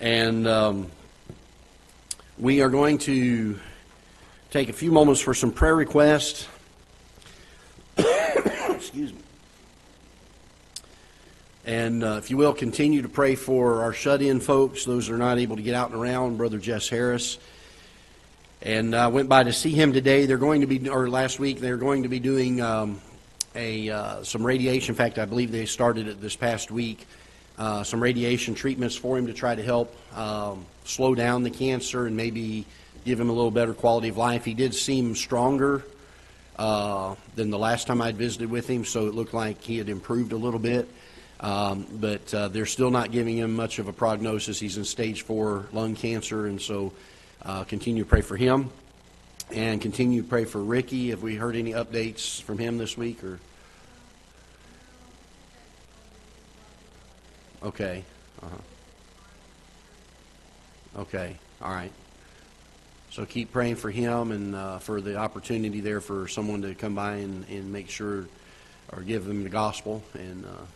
And um, we are going to take a few moments for some prayer requests. Excuse me. And uh, if you will, continue to pray for our shut in folks, those that are not able to get out and around, Brother Jess Harris. And I uh, went by to see him today. They're going to be, or last week, they're going to be doing um, a uh, some radiation. In fact, I believe they started it this past week. Uh, some radiation treatments for him to try to help um, slow down the cancer and maybe give him a little better quality of life. He did seem stronger uh, than the last time I'd visited with him, so it looked like he had improved a little bit. Um, but uh, they're still not giving him much of a prognosis. He's in stage four lung cancer, and so uh, continue to pray for him. And continue to pray for Ricky. Have we heard any updates from him this week? Or okay, uh-huh. okay, all right. So keep praying for him and uh, for the opportunity there for someone to come by and, and make sure or give them the gospel and. Uh,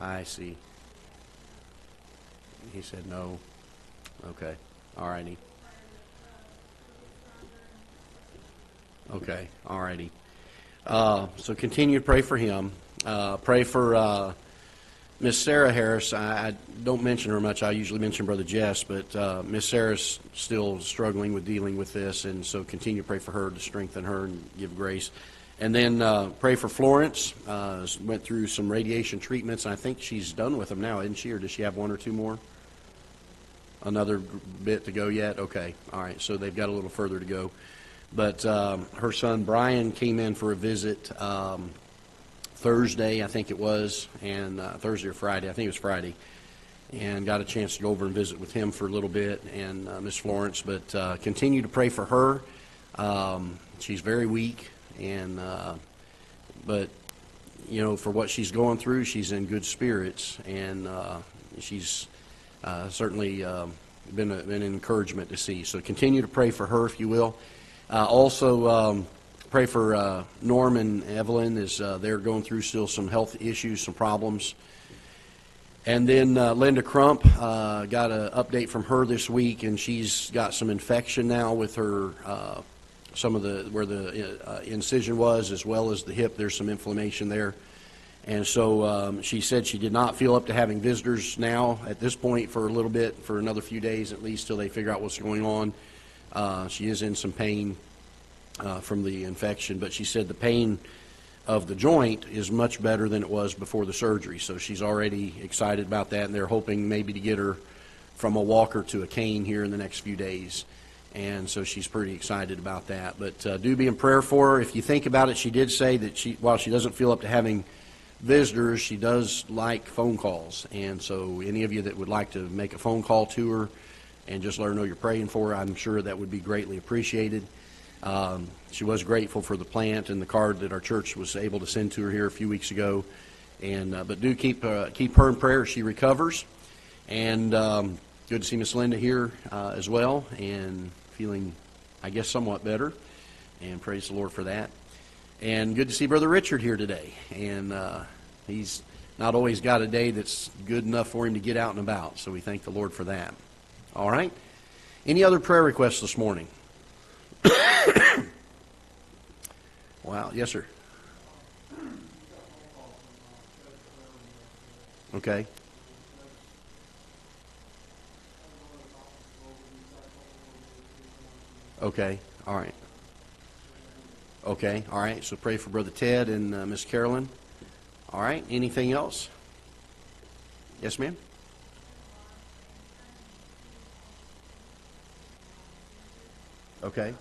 I see. He said no. Okay. All righty. Okay. All righty. Uh, so continue to pray for him. Uh, pray for uh, Miss Sarah Harris. I, I, don't mention her much. I usually mention Brother Jess, but uh, Miss Sarah's still struggling with dealing with this, and so continue to pray for her to strengthen her and give grace. And then uh, pray for Florence. Uh, went through some radiation treatments. I think she's done with them now, isn't she? Or does she have one or two more? Another bit to go yet? Okay. All right. So they've got a little further to go. But um, her son Brian came in for a visit um, Thursday, I think it was, and uh, Thursday or Friday. I think it was Friday. And got a chance to go over and visit with him for a little bit and uh, Miss Florence. But uh, continue to pray for her. Um, she's very weak and uh, but you know for what she's going through, she's in good spirits, and uh, she's uh, certainly um, been, a, been an encouragement to see. So continue to pray for her, if you will. Uh, also. Um, pray for uh, Norm and Evelyn as uh, they're going through still some health issues, some problems. And then uh, Linda Crump uh, got an update from her this week, and she's got some infection now with her uh, some of the where the uh, incision was, as well as the hip. There's some inflammation there, and so um, she said she did not feel up to having visitors now at this point for a little bit, for another few days at least, till they figure out what's going on. Uh, she is in some pain uh, from the infection, but she said the pain of the joint is much better than it was before the surgery. So she's already excited about that, and they're hoping maybe to get her from a walker to a cane here in the next few days and so she's pretty excited about that. But uh, do be in prayer for her. If you think about it, she did say that she, while she doesn't feel up to having visitors, she does like phone calls. And so, any of you that would like to make a phone call to her and just let her know you're praying for her, I'm sure that would be greatly appreciated. Um, she was grateful for the plant and the card that our church was able to send to her here a few weeks ago. And uh, but do keep uh, keep her in prayer as she recovers. And um, good to see Miss Linda here uh, as well. And feeling, I guess, somewhat better. And praise the Lord for that. And good to see Brother Richard here today. And uh, he's not always got a day that's good enough for him to get out and about. So we thank the Lord for that. All right. Any other prayer requests this morning? wow. Yes, sir. Okay. Okay, all right. Okay, all right. So pray for Brother Ted and uh, Miss Carolyn. All right. Anything else? Yes, ma'am. Okay.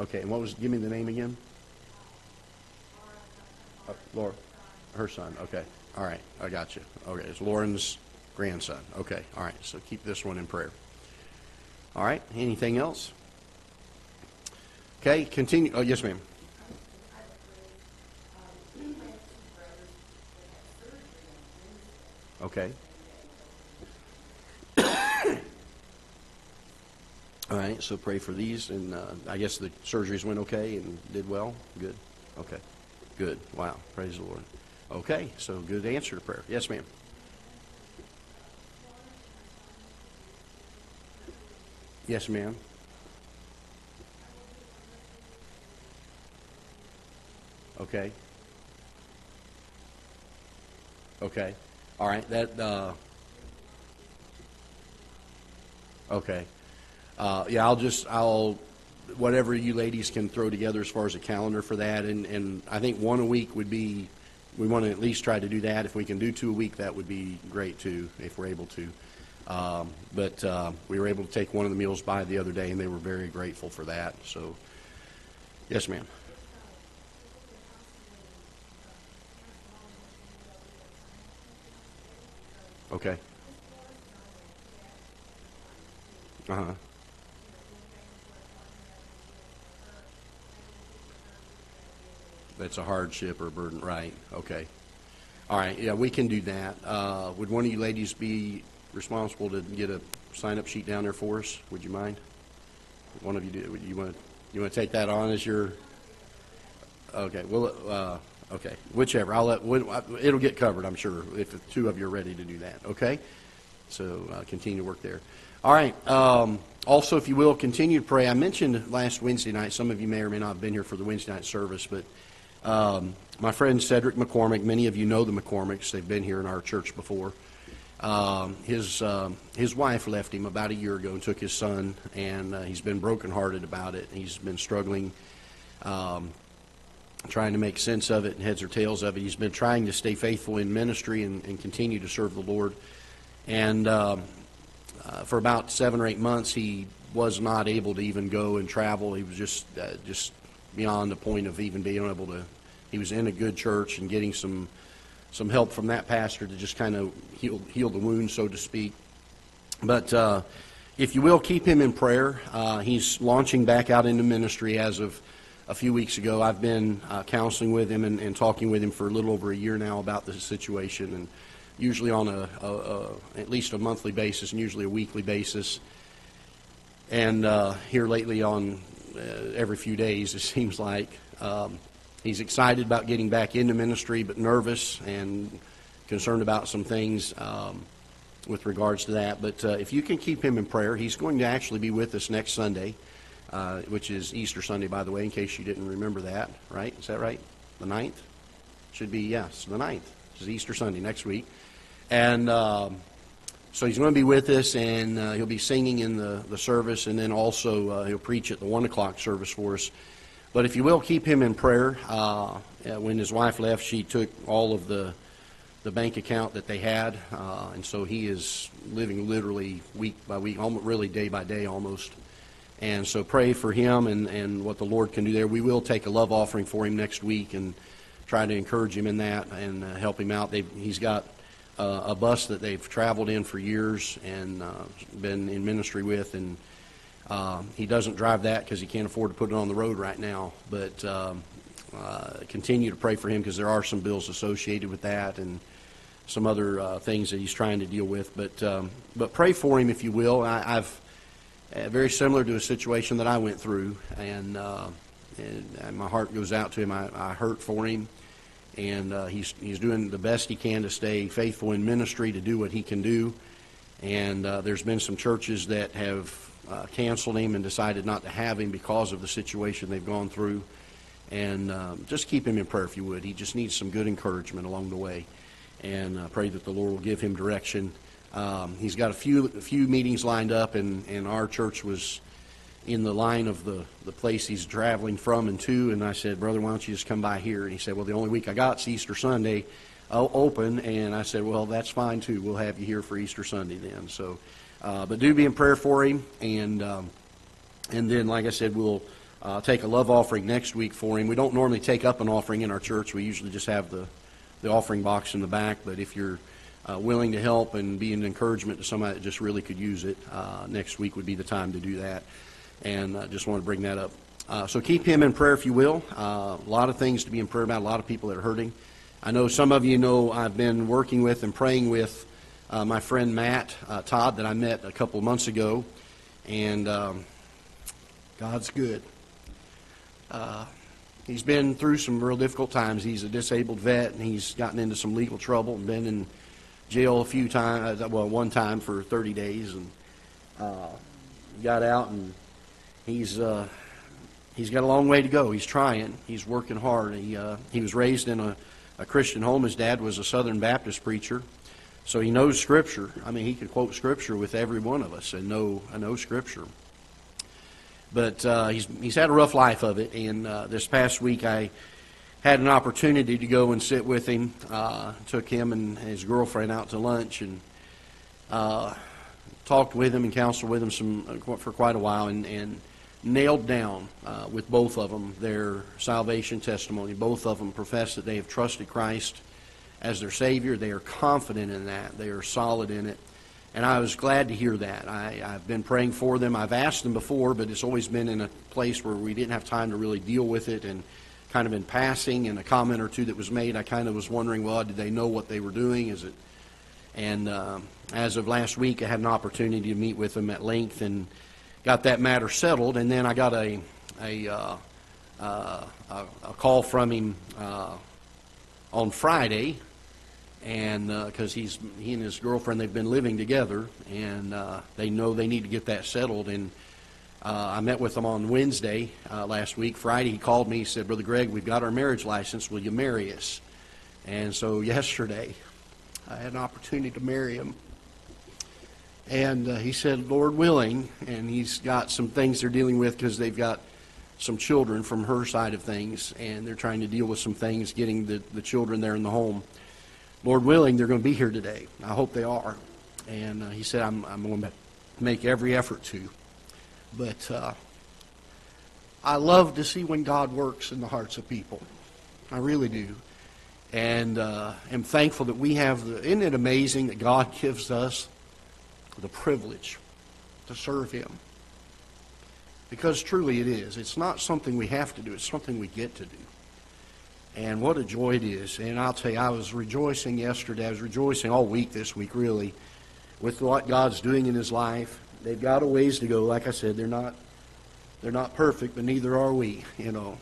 Okay, and what was, give me the name again? Uh, Laura. Her son, okay. All right, I got you. Okay, it's Lauren's grandson. Okay, all right, so keep this one in prayer. All right, anything else? Okay, continue. Oh, yes, ma'am. Okay. All right, so pray for these, and uh, I guess the surgeries went okay and did well? Good? Okay. Good. Wow. Praise the Lord. Okay, so good answer to prayer. Yes, ma'am. Yes, ma'am. Okay. Okay. All right, that, uh, okay. Uh, yeah, I'll just, I'll, whatever you ladies can throw together as far as a calendar for that, and, and I think one a week would be, we want to at least try to do that. If we can do two a week, that would be great too, if we're able to. Um, but, uh, we were able to take one of the meals by the other day, and they were very grateful for that, so, yes, ma'am. Okay. Uh-huh. That's a hardship or a burden, right, okay. All right, yeah, we can do that. Uh, would one of you ladies be responsible to get a sign-up sheet down there for us? Would you mind? One of you do, you want, you want to take that on as your, okay, well, uh, okay, whichever, I'll let, it'll get covered, I'm sure, if the two of you are ready to do that, okay? So, uh, continue to work there. All right, um, also, if you will, continue to pray. I mentioned last Wednesday night, some of you may or may not have been here for the Wednesday night service, but um, my friend Cedric McCormick, many of you know the McCormicks, they've been here in our church before. Um, his um, his wife left him about a year ago and took his son, and uh, he's been brokenhearted about it. He's been struggling, um, trying to make sense of it and heads or tails of it. He's been trying to stay faithful in ministry and, and continue to serve the Lord. And um, uh, for about seven or eight months, he was not able to even go and travel. He was just uh, just beyond the point of even being able to. He was in a good church and getting some some help from that pastor to just kind of heal heal the wound, so to speak. But uh, if you will, keep him in prayer. Uh, he's launching back out into ministry as of a few weeks ago. I've been uh, counseling with him and, and talking with him for a little over a year now about the situation, and usually on a, a, a at least a monthly basis, and usually a weekly basis. And uh, here lately, on uh, every few days, it seems like um, he's excited about getting back into ministry, but nervous and concerned about some things um, with regards to that. But uh, if you can keep him in prayer, he's going to actually be with us next Sunday, uh, which is Easter Sunday, by the way, in case you didn't remember that. Right? Is that right? The 9th? Should be yes, the 9th. This is Easter Sunday next week, and. Um, so he's going to be with us, and uh, he'll be singing in the, the service, and then also uh, he'll preach at the 1 o'clock service for us. But if you will, keep him in prayer. Uh, when his wife left, she took all of the, the bank account that they had, uh, and so he is living literally week by week, almost really day by day almost. And so pray for him and, and what the Lord can do there. We will take a love offering for him next week and try to encourage him in that and uh, help him out. They've, he's got uh, a bus that they've traveled in for years and uh, been in ministry with, and uh, he doesn't drive that because he can't afford to put it on the road right now. But um, uh, continue to pray for him because there are some bills associated with that and some other uh, things that he's trying to deal with. But um, but pray for him if you will. I, I've uh, very similar to a situation that I went through, and, uh, and, and my heart goes out to him. I, I hurt for him and uh, he's he's doing the best he can to stay faithful in ministry to do what he can do. And uh, there's been some churches that have uh, canceled him and decided not to have him because of the situation they've gone through. And um, just keep him in prayer if you would. He just needs some good encouragement along the way, and uh, pray that the Lord will give him direction. Um, he's got a few a few meetings lined up, and, and our church was in the line of the, the place he's traveling from and to, and I said, Brother, why don't you just come by here? And he said, Well, the only week I got's Easter Sunday uh, open, and I said, Well, that's fine too. We'll have you here for Easter Sunday then. So, uh, but do be in prayer for him, and um, and then, like I said, we'll uh, take a love offering next week for him. We don't normally take up an offering in our church. We usually just have the the offering box in the back. But if you're uh, willing to help and be an encouragement to somebody that just really could use it, uh, next week would be the time to do that and I just want to bring that up. Uh, so keep him in prayer if you will. Uh, a lot of things to be in prayer about, a lot of people that are hurting. I know some of you know I've been working with and praying with uh, my friend Matt uh, Todd that I met a couple months ago, and um, God's good. Uh, he's been through some real difficult times. He's a disabled vet, and he's gotten into some legal trouble and been in jail a few times. Well, one time for 30 days, and uh, got out, and he's uh, he's got a long way to go. He's trying. He's working hard. He uh, he was raised in a, a Christian home. His dad was a Southern Baptist preacher, so he knows Scripture. I mean, he could quote Scripture with every one of us and know know Scripture. But uh, he's he's had a rough life of it, and uh, this past week I had an opportunity to go and sit with him. Uh, took him and his girlfriend out to lunch and uh, talked with him and counseled with him some uh, for quite a while, and, and nailed down uh, with both of them their salvation testimony. Both of them profess that they have trusted Christ as their Savior. They are confident in that. They are solid in it. And I was glad to hear that. I, I've been praying for them. I've asked them before, but it's always been in a place where we didn't have time to really deal with it and kind of in passing and a comment or two that was made, I kind of was wondering, well, did they know what they were doing? Is it? And uh, as of last week, I had an opportunity to meet with them at length and got that matter settled. And then I got a a, uh, uh, a, call from him uh, on Friday and because uh, he's he and his girlfriend they've been living together, and uh, they know they need to get that settled. And uh, I met with them on Wednesday uh, last week. Friday he called me. He said, "Brother Greg, we've got our marriage license. Will you marry us?" And so yesterday, I had an opportunity to marry him. And uh, he said, "Lord willing," and he's got some things they're dealing with because they've got some children from her side of things, and they're trying to deal with some things getting the, the children there in the home. Lord willing, they're going to be here today. I hope they are. And uh, he said, I'm, I'm going to make every effort to. But uh, I love to see when God works in the hearts of people. I really do. And uh, am thankful that we have the. Isn't it amazing that God gives us the privilege to serve Him? Because truly it is. It's not something we have to do, it's something we get to do. And what a joy it is. And I'll tell you, I was rejoicing yesterday. I was rejoicing all week this week, really, with what God's doing in his life. They've got a ways to go. Like I said, they're not they're not perfect, but neither are we, you know.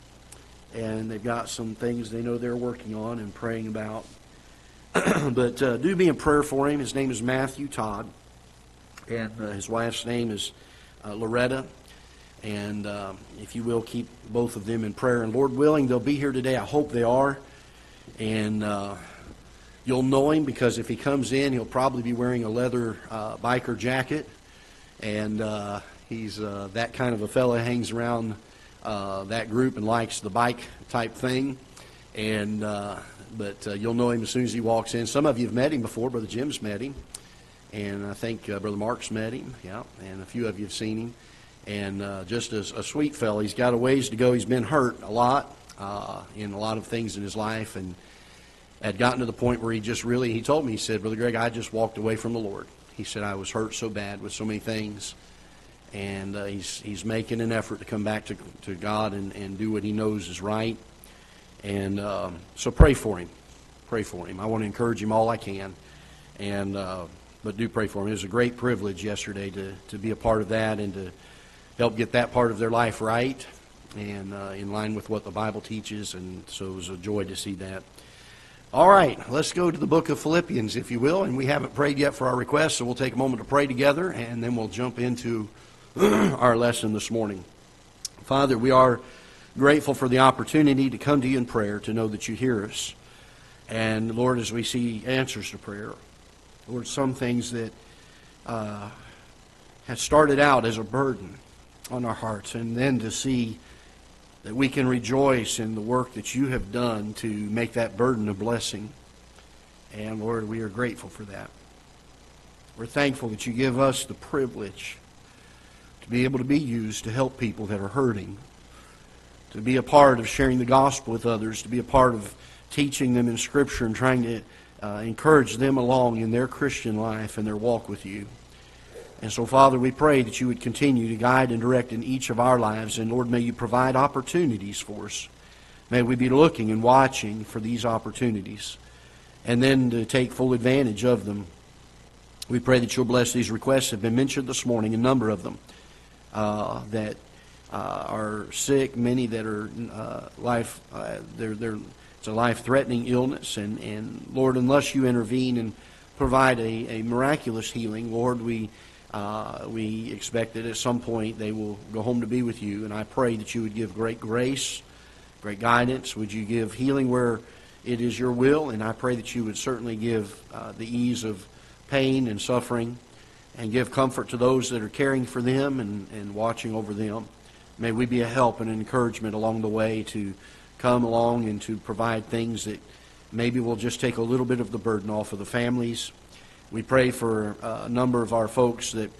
And they've got some things they know they're working on and praying about. but uh, do be in prayer for him. His name is Matthew Todd, and uh, his wife's name is uh, Loretta. And uh, if you will, keep both of them in prayer. And Lord willing, they'll be here today. I hope they are. And uh, you'll know him because if he comes in, he'll probably be wearing a leather uh, biker jacket. And uh, he's uh, that kind of a fellow, hangs around uh, that group and likes the bike type thing. And but you'll know him as soon as he walks in. Some of you have met him before. Brother Jim's met him, and I think Brother Mark's met him. Yeah, and a few of you have seen him and uh, just as a sweet fellow. He's got a ways to go. He's been hurt a lot uh, in a lot of things in his life, and had gotten to the point where he just really, he told me, he said, Brother Greg, I just walked away from the Lord. He said, I was hurt so bad with so many things, and uh, he's, he's making an effort to come back to, to God and, and do what he knows is right. And um, so pray for him. Pray for him. I want to encourage him all I can. And, uh, but do pray for him. It was a great privilege yesterday to, to be a part of that and to help get that part of their life right and uh, in line with what the Bible teaches. And so it was a joy to see that. All right, let's go to the book of Philippians, if you will. And we haven't prayed yet for our request, so we'll take a moment to pray together, and then we'll jump into our lesson this morning. Father, we are grateful for the opportunity to come to you in prayer, to know that you hear us. And Lord, as we see answers to prayer, Lord, some things that uh, have started out as a burden on our hearts, and then to see that we can rejoice in the work that you have done to make that burden a blessing. And Lord, we are grateful for that. We're thankful that you give us the privilege to be able to be used to help people that are hurting, to be a part of sharing the gospel with others, to be a part of teaching them in Scripture and trying to uh, encourage them along in their Christian life and their walk with you. And so, Father, we pray that you would continue to guide and direct in each of our lives. And, Lord, may you provide opportunities for us. May we be looking and watching for these opportunities and then to take full advantage of them We pray that you'll bless these requests have been mentioned this morning, a number of them uh, that uh, are sick, many that are uh, life, uh, they're, they're, it's a life-threatening illness. And, and Lord, unless you intervene and provide a, a miraculous healing, Lord, we, uh, we expect that at some point they will go home to be with you. And I pray that you would give great grace, great guidance. Would you give healing where it is your will? And I pray that you would certainly give uh, the ease of pain and suffering and give comfort to those that are caring for them and, and watching over them. May we be a help and an encouragement along the way to come along and to provide things that maybe will just take a little bit of the burden off of the families. We pray for uh, a number of our folks that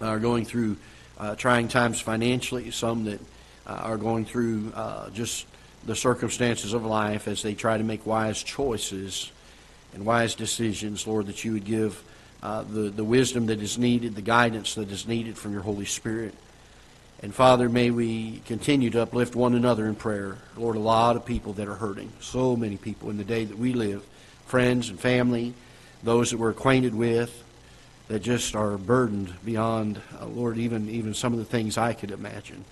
are going through uh, trying times financially, some that uh, are going through uh, just the circumstances of life as they try to make wise choices and wise decisions, Lord, that you would give uh, the, the wisdom that is needed, the guidance that is needed from your Holy Spirit. And Father, may we continue to uplift one another in prayer. Lord, a lot of people that are hurting, so many people in the day that we live, friends and family, those that we're acquainted with, that just are burdened beyond, uh, Lord, even, even some of the things I could imagine.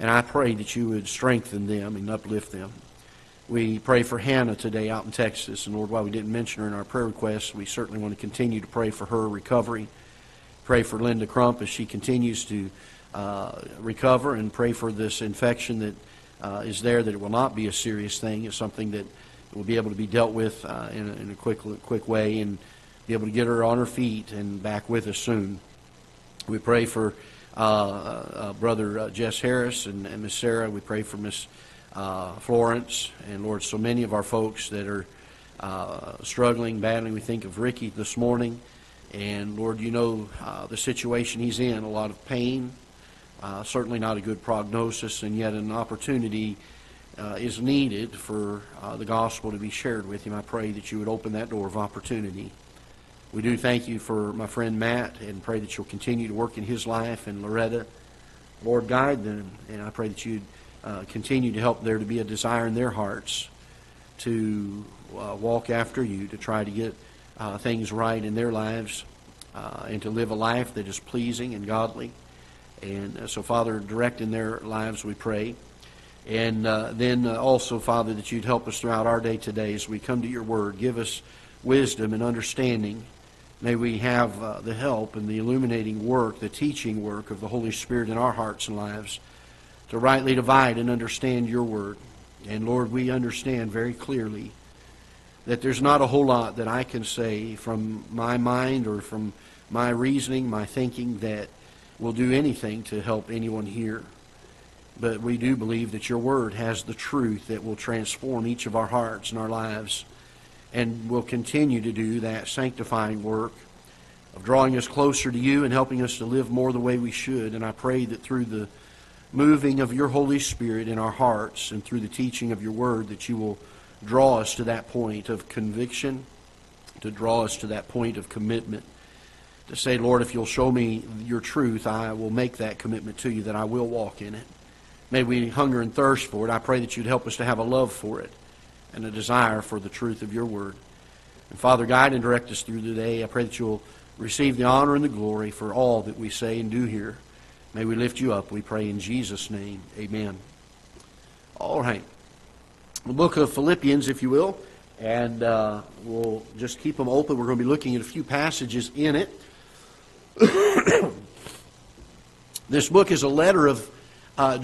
And I pray that you would strengthen them and uplift them. We pray for Hannah today out in Texas. And Lord, while we didn't mention her in our prayer requests, we certainly want to continue to pray for her recovery. Pray for Linda Crump as she continues to uh, recover and pray for this infection that uh, is there, that it will not be a serious thing. It's something that will be able to be dealt with uh, in, a, in a quick, quick way and be able to get her on her feet and back with us soon. We pray for uh, uh, Brother uh, Jess Harris and, and Miss Sarah. We pray for Miss uh, Florence, and Lord, so many of our folks that are uh, struggling, battling. We think of Ricky this morning, and Lord, you know uh, the situation he's in, a lot of pain, uh, certainly not a good prognosis, and yet an opportunity uh, is needed for uh, the gospel to be shared with him. I pray that you would open that door of opportunity. We do thank you for my friend Matt and pray that you'll continue to work in his life and Loretta. Lord, guide them, and I pray that you'd uh, continue to help there to be a desire in their hearts to uh, walk after you, to try to get uh, things right in their lives, uh, and to live a life that is pleasing and godly. And so, Father, direct in their lives, we pray. And uh, then also, Father, that you'd help us throughout our day today as we come to your word. Give us wisdom and understanding. May we have the help and the illuminating work, the teaching work of the Holy Spirit in our hearts and lives to rightly divide and understand your word. And Lord, we understand very clearly that there's not a whole lot that I can say from my mind or from my reasoning, my thinking, that will do anything to help anyone here. But we do believe that your word has the truth that will transform each of our hearts and our lives and will continue to do that sanctifying work of drawing us closer to you and helping us to live more the way we should. And I pray that through the moving of your Holy Spirit in our hearts and through the teaching of your word that you will draw us to that point of conviction, to draw us to that point of commitment. To say, Lord, if you'll show me your truth, I will make that commitment to you that I will walk in it. May we hunger and thirst for it. I pray that you'd help us to have a love for it and a desire for the truth of your word. And Father, guide and direct us through the day. I pray that you'll receive the honor and the glory for all that we say and do here. May we lift you up, we pray in Jesus' name. Amen. All right. The book of Philippians, if you will, and uh, we'll just keep them open. We're going to be looking at a few passages in it. this book is a letter of uh,